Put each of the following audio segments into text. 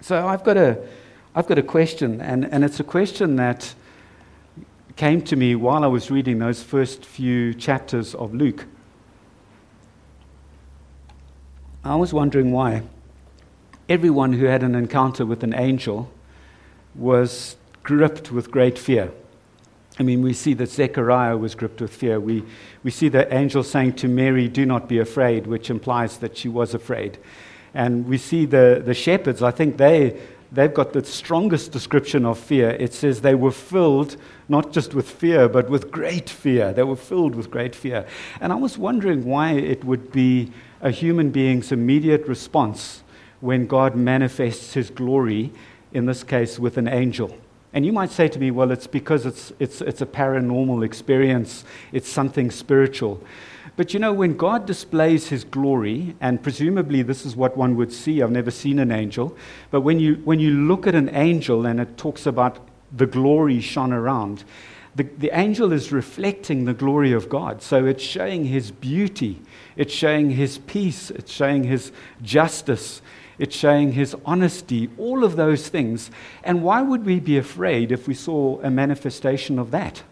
So I've got a, I've got a question, and, and it's a question that came to me while I was reading those first few chapters of Luke. I was wondering why everyone who had an encounter with an angel was gripped with great fear. I mean, we see that Zechariah was gripped with fear. We, we see the angel saying to Mary, Do not be afraid, which implies that she was afraid. And we see the, the shepherds, I think they, they've got the strongest description of fear. It says they were filled not just with fear, but with great fear. They were filled with great fear. And I was wondering why it would be a human being's immediate response when God manifests his glory, in this case with an angel. And you might say to me, well, it's because it's, it's, it's a paranormal experience, it's something spiritual. But you know, when God displays his glory, and presumably this is what one would see, I've never seen an angel, but when you, when you look at an angel and it talks about the glory shone around, the, the angel is reflecting the glory of God. So it's showing his beauty, it's showing his peace, it's showing his justice, it's showing his honesty, all of those things. And why would we be afraid if we saw a manifestation of that?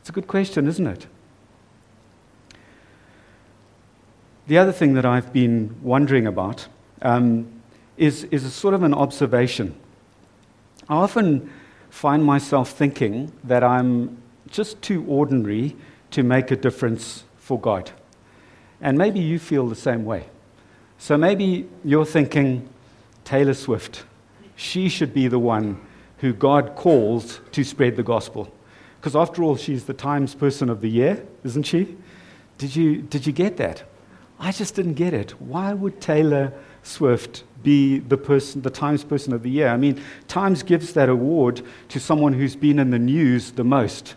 It's a good question, isn't it? The other thing that I've been wondering about um, is, is a sort of an observation. I often find myself thinking that I'm just too ordinary to make a difference for God. And maybe you feel the same way. So maybe you're thinking, Taylor Swift, she should be the one who God calls to spread the gospel. Because after all, she's the Times Person of the Year, isn't she? Did you, did you get that? I just didn't get it. Why would Taylor Swift be the person, the Times Person of the Year? I mean, Times gives that award to someone who's been in the news the most.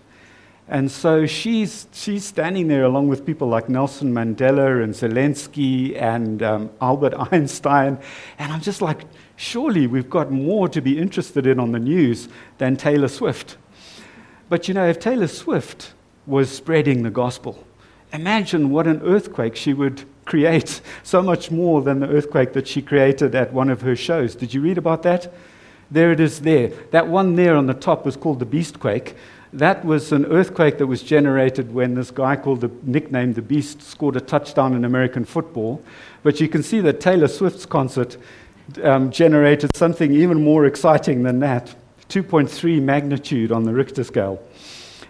And so she's, she's standing there along with people like Nelson Mandela and Zelensky and um, Albert Einstein. And I'm just like, surely we've got more to be interested in on the news than Taylor Swift. But you know, if Taylor Swift was spreading the gospel, imagine what an earthquake she would create so much more than the earthquake that she created at one of her shows. Did you read about that? There it is there. That one there on the top was called the Beastquake. That was an earthquake that was generated when this guy called the nickname the Beast scored a touchdown in American football. But you can see that Taylor Swift's concert um, generated something even more exciting than that 2.3 magnitude on the Richter scale.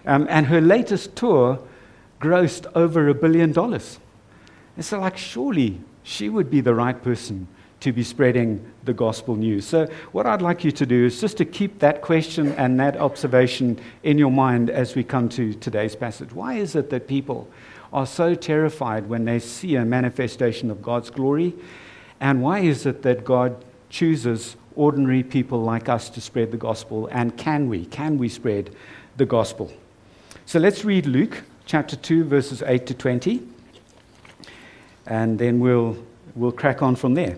Um, and her latest tour grossed over a billion dollars. And so, like, surely she would be the right person to be spreading the gospel news. So, what I'd like you to do is just to keep that question and that observation in your mind as we come to today's passage. Why is it that people are so terrified when they see a manifestation of God's glory? And why is it that God chooses ordinary people like us to spread the gospel? And can we? Can we spread the gospel? So, let's read Luke chapter 2, verses 8 to 20 and then we'll, we'll crack on from there.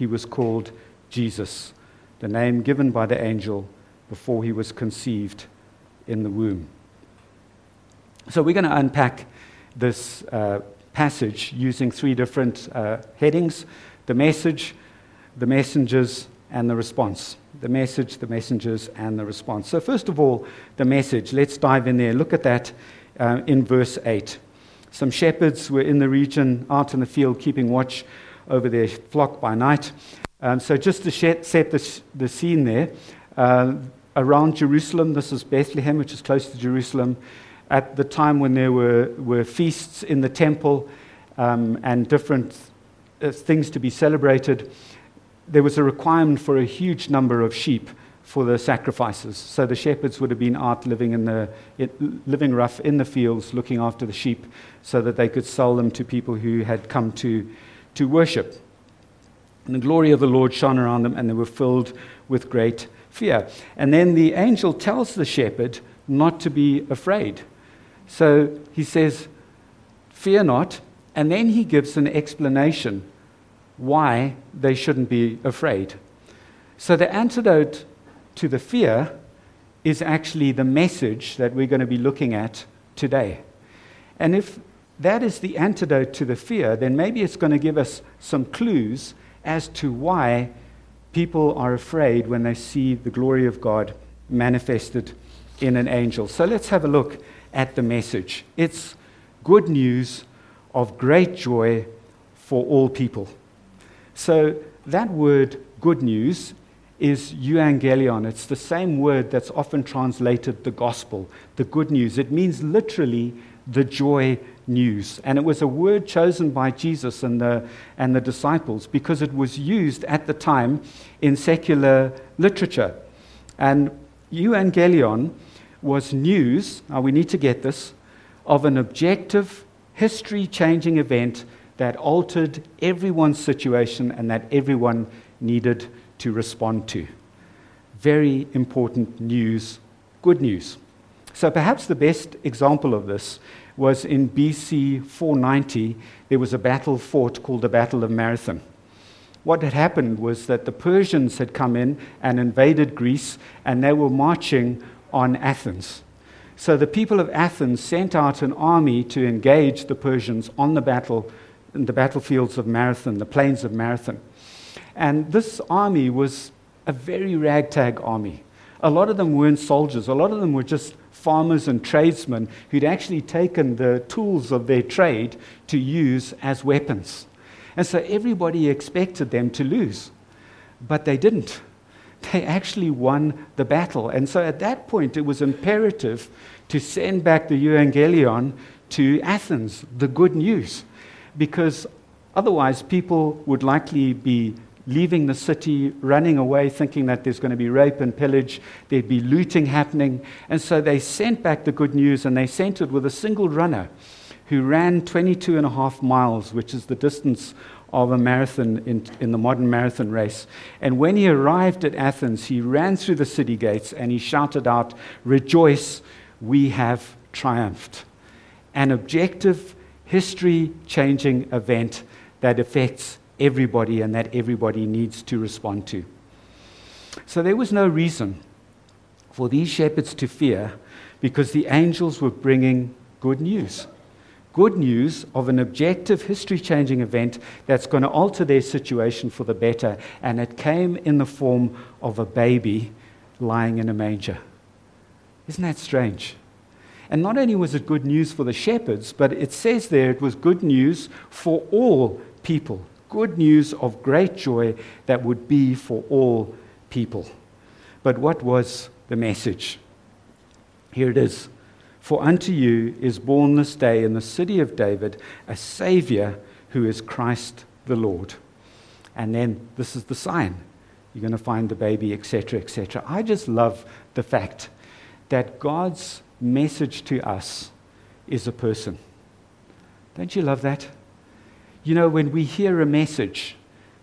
he was called Jesus, the name given by the angel before he was conceived in the womb. So we're going to unpack this uh, passage using three different uh, headings the message, the messengers, and the response. The message, the messengers, and the response. So, first of all, the message. Let's dive in there. Look at that uh, in verse 8. Some shepherds were in the region, out in the field, keeping watch over their flock by night. Um, so, just to set the, the scene there, uh, around Jerusalem, this is Bethlehem, which is close to Jerusalem, at the time when there were, were feasts in the temple um, and different uh, things to be celebrated, there was a requirement for a huge number of sheep for the sacrifices. So the shepherds would have been out living, in the, living rough in the fields, looking after the sheep, so that they could sell them to people who had come to, to worship. And the glory of the Lord shone around them, and they were filled with great fear. And then the angel tells the shepherd not to be afraid. So he says, Fear not. And then he gives an explanation why they shouldn't be afraid. So the antidote to the fear is actually the message that we're going to be looking at today. And if that is the antidote to the fear, then maybe it's going to give us some clues as to why people are afraid when they see the glory of God manifested in an angel. So let's have a look at the message. It's good news of great joy for all people. So that word, good news, is euangelion. It's the same word that's often translated the gospel, the good news. It means literally the joy news. And it was a word chosen by Jesus and the, and the disciples because it was used at the time in secular literature. And euangelion was news, now we need to get this, of an objective, history changing event that altered everyone's situation and that everyone needed to respond to. Very important news, good news. So perhaps the best example of this was in BC 490. There was a battle fought called the Battle of Marathon. What had happened was that the Persians had come in and invaded Greece, and they were marching on Athens. So the people of Athens sent out an army to engage the Persians on the battle, in the battlefields of Marathon, the plains of Marathon. And this army was a very ragtag army. A lot of them weren't soldiers, a lot of them were just farmers and tradesmen who'd actually taken the tools of their trade to use as weapons. And so everybody expected them to lose, but they didn't. They actually won the battle. And so at that point, it was imperative to send back the Evangelion to Athens, the good news, because otherwise people would likely be leaving the city, running away, thinking that there's going to be rape and pillage, there'd be looting happening. And so they sent back the good news and they sent it with a single runner who ran 22 and a half miles, which is the distance of a marathon in, in the modern marathon race. And when he arrived at Athens, he ran through the city gates and he shouted out, Rejoice, we have triumphed. An objective, history changing event that affects everybody and that everybody needs to respond to. So there was no reason for these shepherds to fear because the angels were bringing good news. Good news of an objective, history changing event that's going to alter their situation for the better. And it came in the form of a baby lying in a manger. Isn't that strange? And not only was it good news for the shepherds, but it says there it was good news for all people good news of great joy that would be for all people. But what was the message? Here it is For unto you is born this day in the city of David a Savior who is Christ the Lord. And then this is the sign. You're going to find the baby, etc., etc. I just love the fact that God's message to us is a person. Don't you love that? You know, when we hear a message,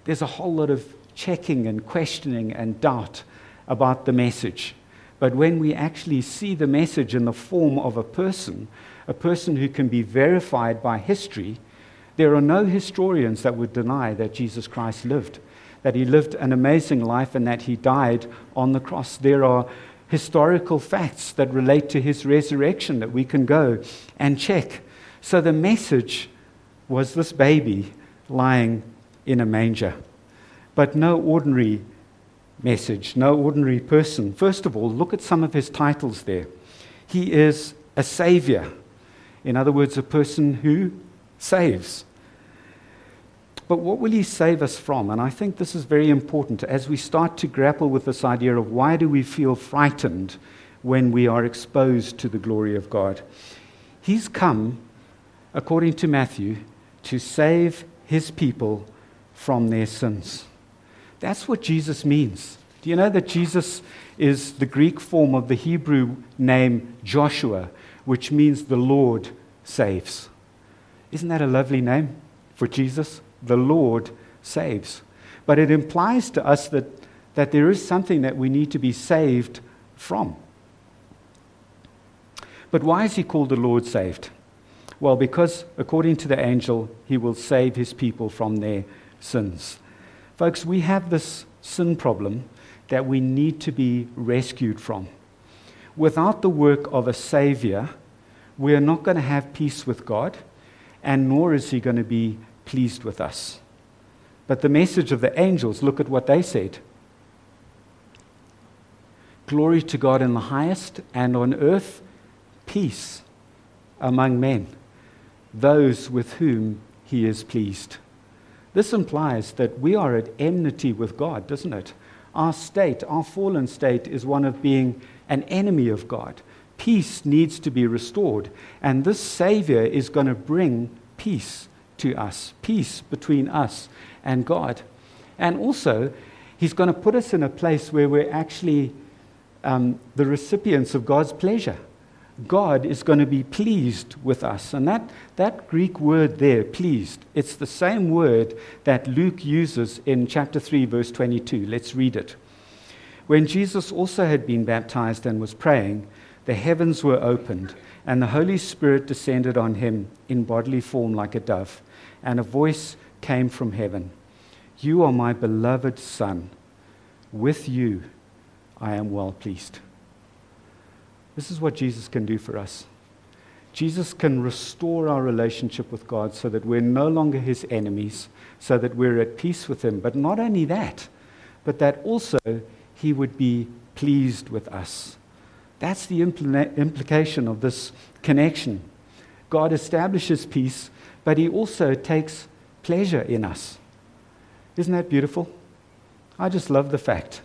there's a whole lot of checking and questioning and doubt about the message. But when we actually see the message in the form of a person, a person who can be verified by history, there are no historians that would deny that Jesus Christ lived. that he lived an amazing life and that he died on the cross. There are historical facts that relate to his resurrection that we can go and check. So the message was this baby lying in a manger. But no ordinary message, no ordinary person. First of all, look at some of his titles there. He is a savior. In other words, a person who saves. But what will he save us from? And I think this is very important as we start to grapple with this idea of why do we feel frightened when we are exposed to the glory of God. He's come, according to Matthew, to save his people from their sins. That's what Jesus means. Do you know that Jesus is the Greek form of the Hebrew name Joshua, which means the Lord saves? Isn't that a lovely name for Jesus? The Lord saves. But it implies to us that, that there is something that we need to be saved from. But why is he called the Lord saved? Well, because according to the angel, he will save his people from their sins. Folks, we have this sin problem that we need to be rescued from. Without the work of a Savior, we are not going to have peace with God, and nor is He going to be pleased with us. But the message of the angels, look at what they said Glory to God in the highest, and on earth, peace among men, those with whom He is pleased. This implies that we are at enmity with God, doesn't it? Our state, our fallen state, is one of being an enemy of God. Peace needs to be restored, and this Savior is going to bring peace to us, peace between us and God. And also, He's going to put us in a place where we're actually um, the recipients of God's pleasure. God is going to be pleased with us. And that, that Greek word there, pleased, it's the same word that Luke uses in chapter 3, verse 22. Let's read it. When Jesus also had been baptized and was praying, the heavens were opened, and the Holy Spirit descended on him in bodily form like a dove, and a voice came from heaven You are my beloved Son. With you I am well pleased. This is what Jesus can do for us. Jesus can restore our relationship with God so that we're no longer his enemies, so that we're at peace with him. But not only that, but that also he would be pleased with us. That's the impl- implication of this connection. God establishes peace, but he also takes pleasure in us. Isn't that beautiful? I just love the fact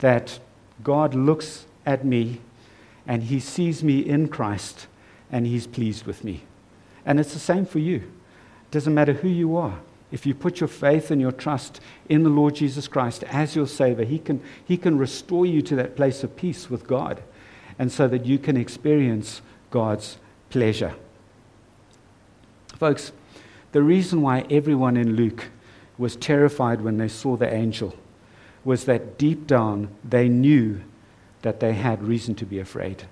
that God looks at me and he sees me in Christ and he's pleased with me. And it's the same for you. It doesn't matter who you are. If you put your faith and your trust in the Lord Jesus Christ as your Savior, he can, he can restore you to that place of peace with God and so that you can experience God's pleasure. Folks, the reason why everyone in Luke was terrified when they saw the angel was that deep down they knew that they had reason to be afraid.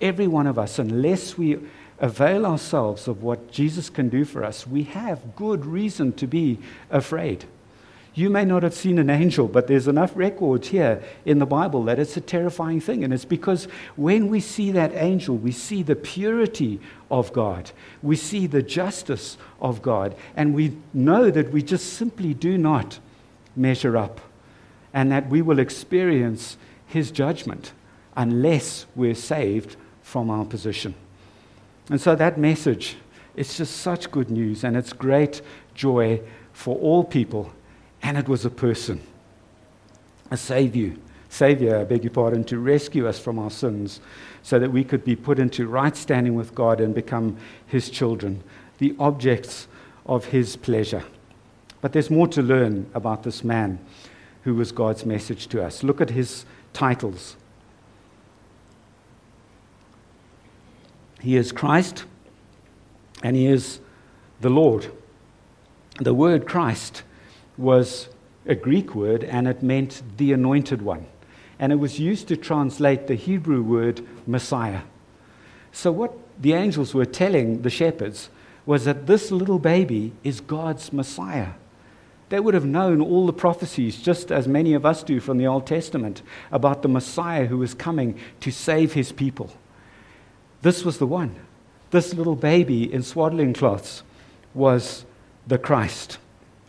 Every one of us, unless we avail ourselves of what Jesus can do for us, we have good reason to be afraid. You may not have seen an angel, but there's enough records here in the Bible that it's a terrifying thing. And it's because when we see that angel, we see the purity of God, we see the justice of God, and we know that we just simply do not measure up, and that we will experience his judgment unless we're saved from our position. And so that message is just such good news and it's great joy for all people. And it was a person, a savior, savior, I beg your pardon, to rescue us from our sins so that we could be put into right standing with God and become his children, the objects of his pleasure. But there's more to learn about this man who was God's message to us. Look at his titles. He is Christ and He is the Lord. The word Christ was a Greek word and it meant the anointed one. And it was used to translate the Hebrew word Messiah. So, what the angels were telling the shepherds was that this little baby is God's Messiah. They would have known all the prophecies, just as many of us do from the Old Testament, about the Messiah who was coming to save his people. This was the one. This little baby in swaddling cloths was the Christ.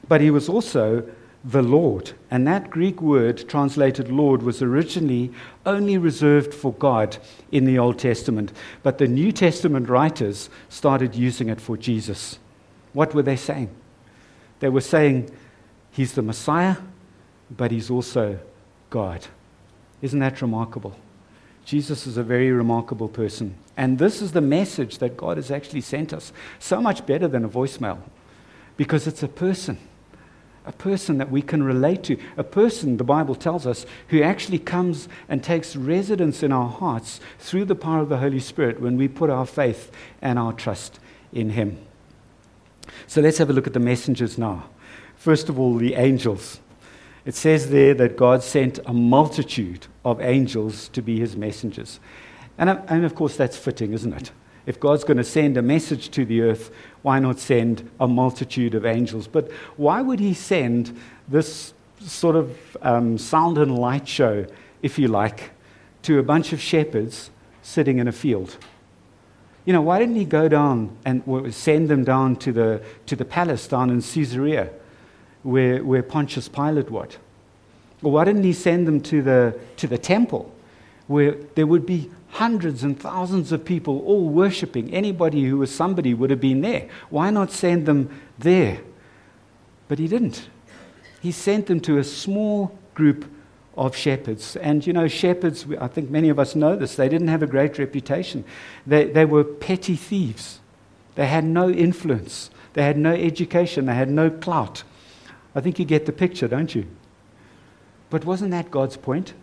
But he was also the Lord. And that Greek word translated Lord was originally only reserved for God in the Old Testament. But the New Testament writers started using it for Jesus. What were they saying? They were saying, He's the Messiah, but He's also God. Isn't that remarkable? Jesus is a very remarkable person. And this is the message that God has actually sent us. So much better than a voicemail because it's a person. A person that we can relate to. A person, the Bible tells us, who actually comes and takes residence in our hearts through the power of the Holy Spirit when we put our faith and our trust in Him. So let's have a look at the messengers now. First of all, the angels. It says there that God sent a multitude of angels to be his messengers. And, uh, and of course, that's fitting, isn't it? If God's going to send a message to the earth, why not send a multitude of angels? But why would he send this sort of um, sound and light show, if you like, to a bunch of shepherds sitting in a field? You know, why didn't he go down and send them down to the, to the palace down in Caesarea? Where, where Pontius Pilate was? Or why didn't he send them to the, to the temple where there would be hundreds and thousands of people all worshiping? Anybody who was somebody would have been there. Why not send them there? But he didn't. He sent them to a small group of shepherds. And you know, shepherds, I think many of us know this, they didn't have a great reputation. They, they were petty thieves, they had no influence, they had no education, they had no clout. I think you get the picture, don't you? But wasn't that God's point?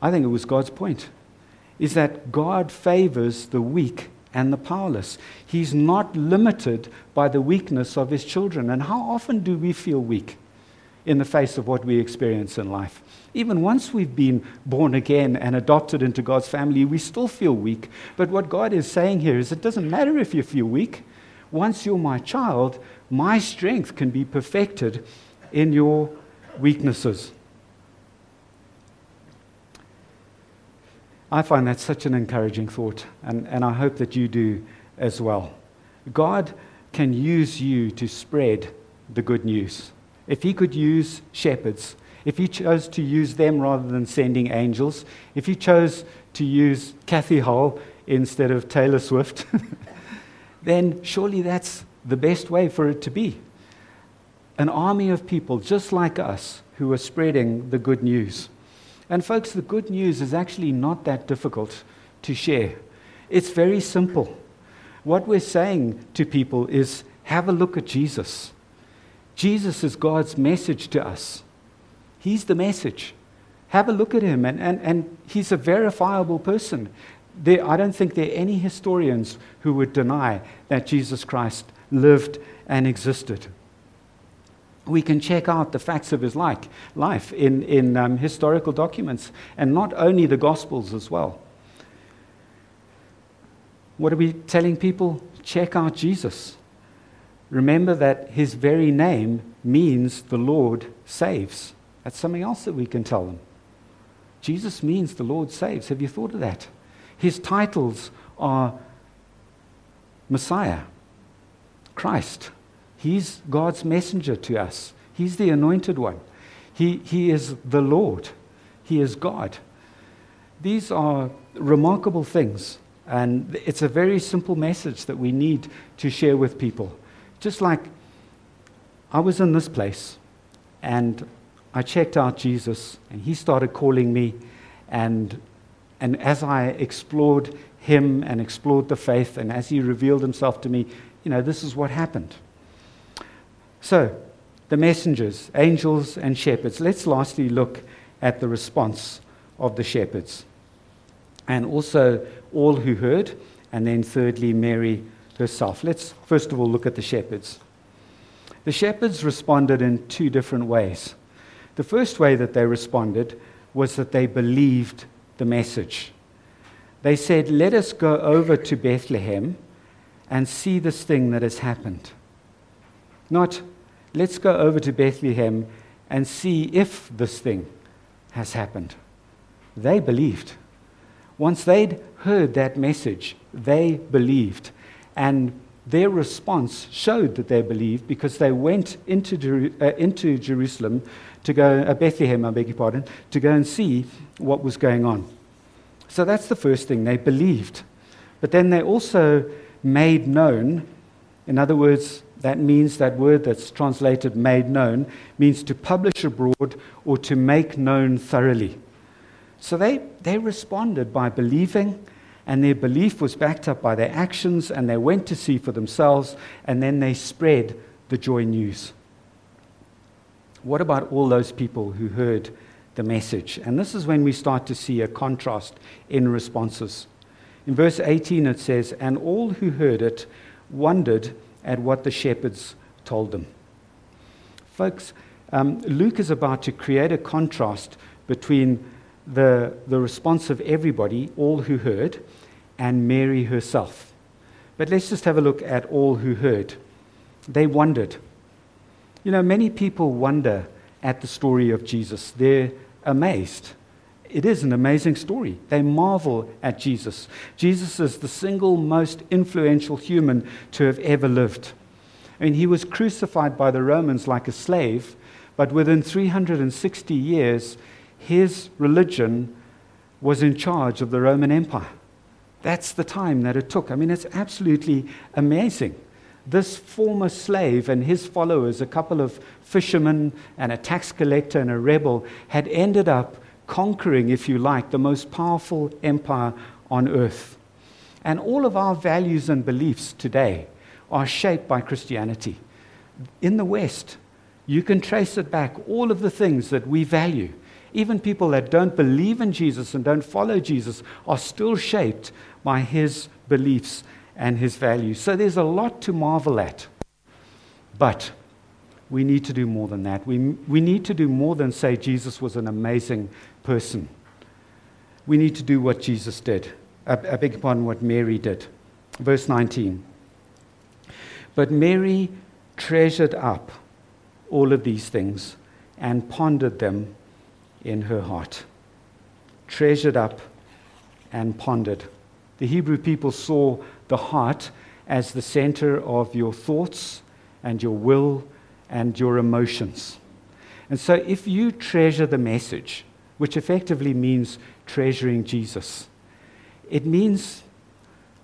I think it was God's point. Is that God favors the weak and the powerless. He's not limited by the weakness of his children. And how often do we feel weak in the face of what we experience in life? Even once we've been born again and adopted into God's family, we still feel weak. But what God is saying here is it doesn't matter if you feel weak. Once you're my child, my strength can be perfected in your weaknesses. I find that such an encouraging thought, and, and I hope that you do as well. God can use you to spread the good news. If He could use shepherds, if He chose to use them rather than sending angels, if He chose to use Kathy Hull instead of Taylor Swift, then surely that's the best way for it to be. An army of people just like us who are spreading the good news. And, folks, the good news is actually not that difficult to share. It's very simple. What we're saying to people is have a look at Jesus. Jesus is God's message to us. He's the message. Have a look at him, and, and, and he's a verifiable person. There, I don't think there are any historians who would deny that Jesus Christ lived and existed. We can check out the facts of his like, life in, in um, historical documents, and not only the Gospels as well. What are we telling people? Check out Jesus. Remember that his very name means the Lord saves. That's something else that we can tell them. Jesus means the Lord saves. Have you thought of that? His titles are Messiah, Christ. He's God's messenger to us. He's the anointed one. He, he is the Lord. He is God. These are remarkable things. And it's a very simple message that we need to share with people. Just like I was in this place and I checked out Jesus and he started calling me. And, and as I explored him and explored the faith, and as he revealed himself to me, you know, this is what happened. So, the messengers, angels, and shepherds. Let's lastly look at the response of the shepherds. And also all who heard, and then thirdly, Mary herself. Let's first of all look at the shepherds. The shepherds responded in two different ways. The first way that they responded was that they believed the message. They said, Let us go over to Bethlehem and see this thing that has happened. Not, let's go over to Bethlehem and see if this thing has happened. They believed. Once they'd heard that message, they believed. And their response showed that they believed because they went into, Jer- uh, into Jerusalem to go, uh, Bethlehem, I beg your pardon, to go and see what was going on. So that's the first thing. They believed. But then they also made known, in other words, that means that word that's translated made known means to publish abroad or to make known thoroughly. So they, they responded by believing, and their belief was backed up by their actions, and they went to see for themselves, and then they spread the joy news. What about all those people who heard the message? And this is when we start to see a contrast in responses. In verse 18, it says, And all who heard it wondered at what the shepherds told them. Folks, um, Luke is about to create a contrast between the, the response of everybody, all who heard, and Mary herself. But let's just have a look at all who heard. They wondered. You know, many people wonder at the story of Jesus, they're amazed. It is an amazing story. They marvel at Jesus. Jesus is the single most influential human to have ever lived. I mean, he was crucified by the Romans like a slave, but within 360 years, his religion was in charge of the Roman Empire. That's the time that it took. I mean, it's absolutely amazing. This former slave and his followers, a couple of fishermen and a tax collector and a rebel, had ended up conquering, if you like, the most powerful empire on earth. And all of our values and beliefs today are shaped by Christianity. In the West, you can trace it back, all of the things that we value even people that don't believe in Jesus and don't follow Jesus are still shaped by his beliefs and his values. So there's a lot to marvel at. But we need to do more than that. We, we need to do more than say Jesus was an amazing person. We need to do what Jesus did. I, beg pardon, what Mary did. Verse 19. But Mary treasured up all of these things and pondered them in her heart, treasured up and pondered. The Hebrew people saw the heart as the center of your thoughts and your will and your emotions. And so, if you treasure the message, which effectively means treasuring Jesus, it means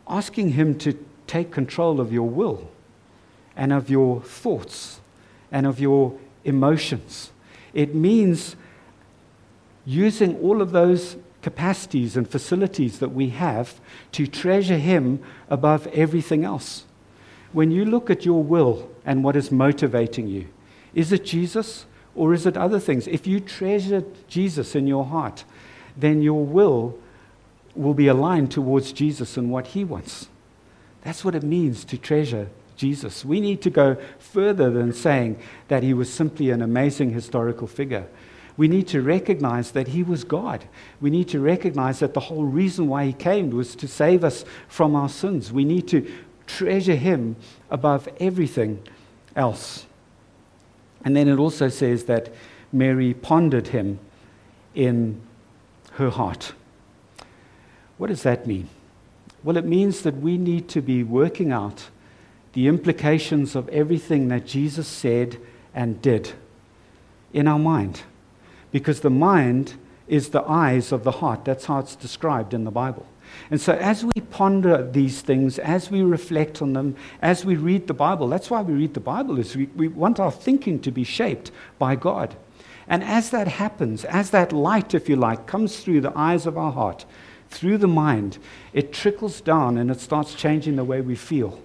asking Him to take control of your will and of your thoughts and of your emotions. It means using all of those capacities and facilities that we have to treasure Him above everything else. When you look at your will and what is motivating you, is it Jesus or is it other things? If you treasure Jesus in your heart, then your will will be aligned towards Jesus and what He wants. That's what it means to treasure Jesus. We need to go further than saying that He was simply an amazing historical figure we need to recognize that He was God. We need to recognize that the whole reason why He came was to save us from our sins. We need to treasure Him above everything else. And then it also says that Mary pondered Him in her heart. What does that mean? Well, it means that we need to be working out the implications of everything that Jesus said and did in our mind because the mind is the eyes of the heart. That's how it's described in the Bible. And so, as we ponder these things, as we reflect on them, as we read the Bible, that's why we read the Bible, is we, we want our thinking to be shaped by God. And as that happens, as that light, if you like, comes through the eyes of our heart, through the mind, it trickles down and it starts changing the way we feel.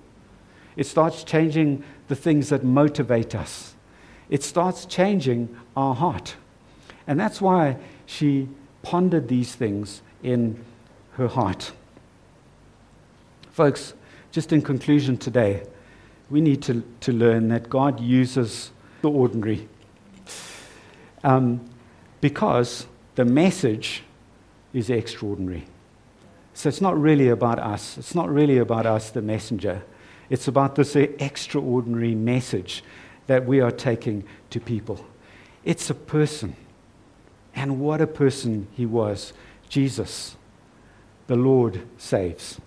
It starts changing the things that motivate us. It starts changing our heart. And that's why she pondered these things in her heart. Folks, just in conclusion today, we need to, to learn that God uses the ordinary um, because the message is extraordinary. So it's not really about us. It's not really about us, the messenger. It's about this extraordinary message that we are taking to people. It's a person. And what a person he was. Jesus, the Lord, saves.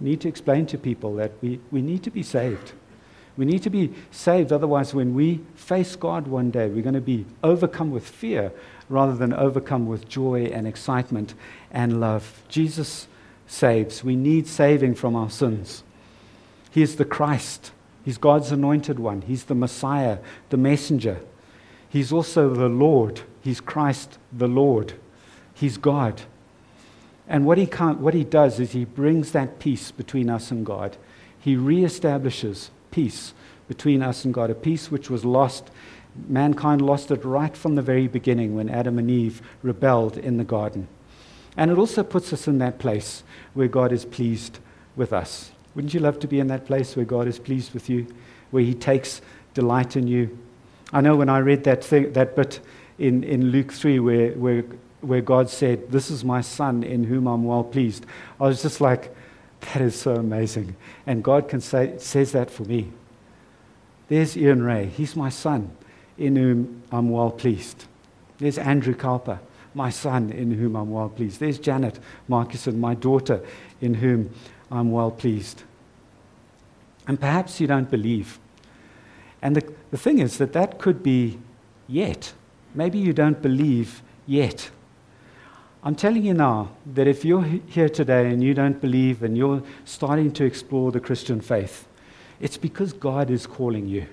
We need to explain to people that we, we need to be saved. We need to be saved, otherwise, when we face God one day, we're going to be overcome with fear rather than overcome with joy and excitement and love. Jesus saves. We need saving from our sins. He is the Christ, He's God's anointed one, He's the Messiah, the messenger. He's also the Lord. He's Christ the Lord. He's God. And what he, what he does is he brings that peace between us and God. He reestablishes peace between us and God, a peace which was lost. Mankind lost it right from the very beginning when Adam and Eve rebelled in the garden. And it also puts us in that place where God is pleased with us. Wouldn't you love to be in that place where God is pleased with you, where He takes delight in you? I know when I read that, thing, that bit in, in Luke 3 where, where, where God said, This is my son in whom I'm well pleased, I was just like, that is so amazing. And God can say, says that for me. There's Ian Rea. He's my son in whom I'm well pleased. There's Andrew Kalper, my son in whom I'm well pleased. There's Janet Markuson, my daughter in whom I'm well pleased. And perhaps you don't believe. And the, the thing is that that could be yet. Maybe you don't believe yet. I'm telling you now that if you're here today and you don't believe and you're starting to explore the Christian faith, it's because God is calling you.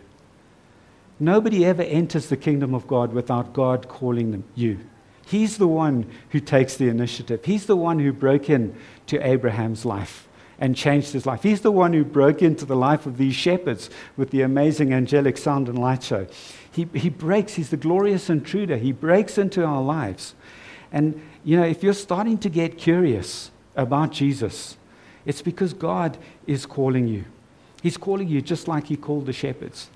Nobody ever enters the kingdom of God without God calling them, you. He's the one who takes the initiative. He's the one who broke in to Abraham's life and changed his life. He's the one who broke into the life of these shepherds with the amazing angelic sound and light show. He, he breaks, he's the glorious intruder. He breaks into our lives. And you know, if you're starting to get curious about Jesus, it's because God is calling you. He's calling you just like He called the shepherds.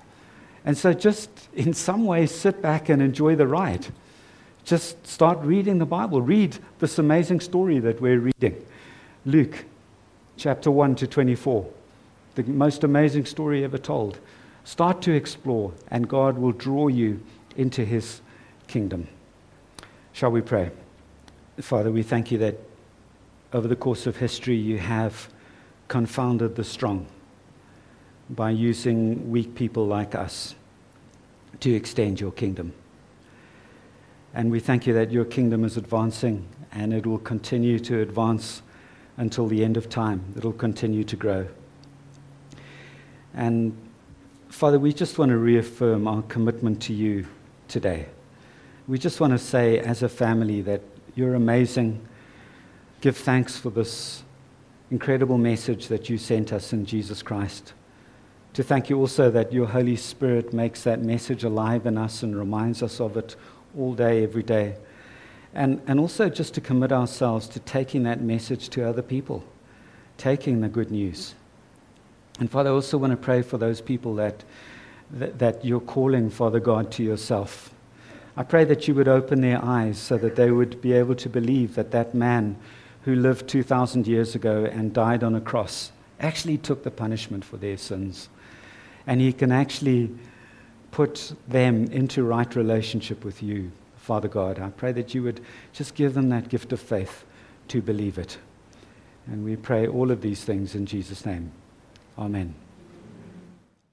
And so, just in some ways, sit back and enjoy the ride. Just start reading the Bible. Read this amazing story that we're reading Luke chapter 1 to 24, the most amazing story ever told. Start to explore, and God will draw you into His kingdom. Shall we pray? Father, we thank you that over the course of history you have confounded the strong by using weak people like us to extend your kingdom. And we thank you that your kingdom is advancing and it will continue to advance until the end of time. It will continue to grow. And Father, we just want to reaffirm our commitment to you today. We just want to say, as a family, that you're amazing. Give thanks for this incredible message that you sent us in Jesus Christ. To thank you also that your Holy Spirit makes that message alive in us and reminds us of it all day, every day. And, and also just to commit ourselves to taking that message to other people, taking the good news. And Father, I also want to pray for those people that, that, that you're calling, Father God, to yourself. I pray that you would open their eyes so that they would be able to believe that that man who lived 2,000 years ago and died on a cross actually took the punishment for their sins. And he can actually put them into right relationship with you, Father God. I pray that you would just give them that gift of faith to believe it. And we pray all of these things in Jesus' name. Amen.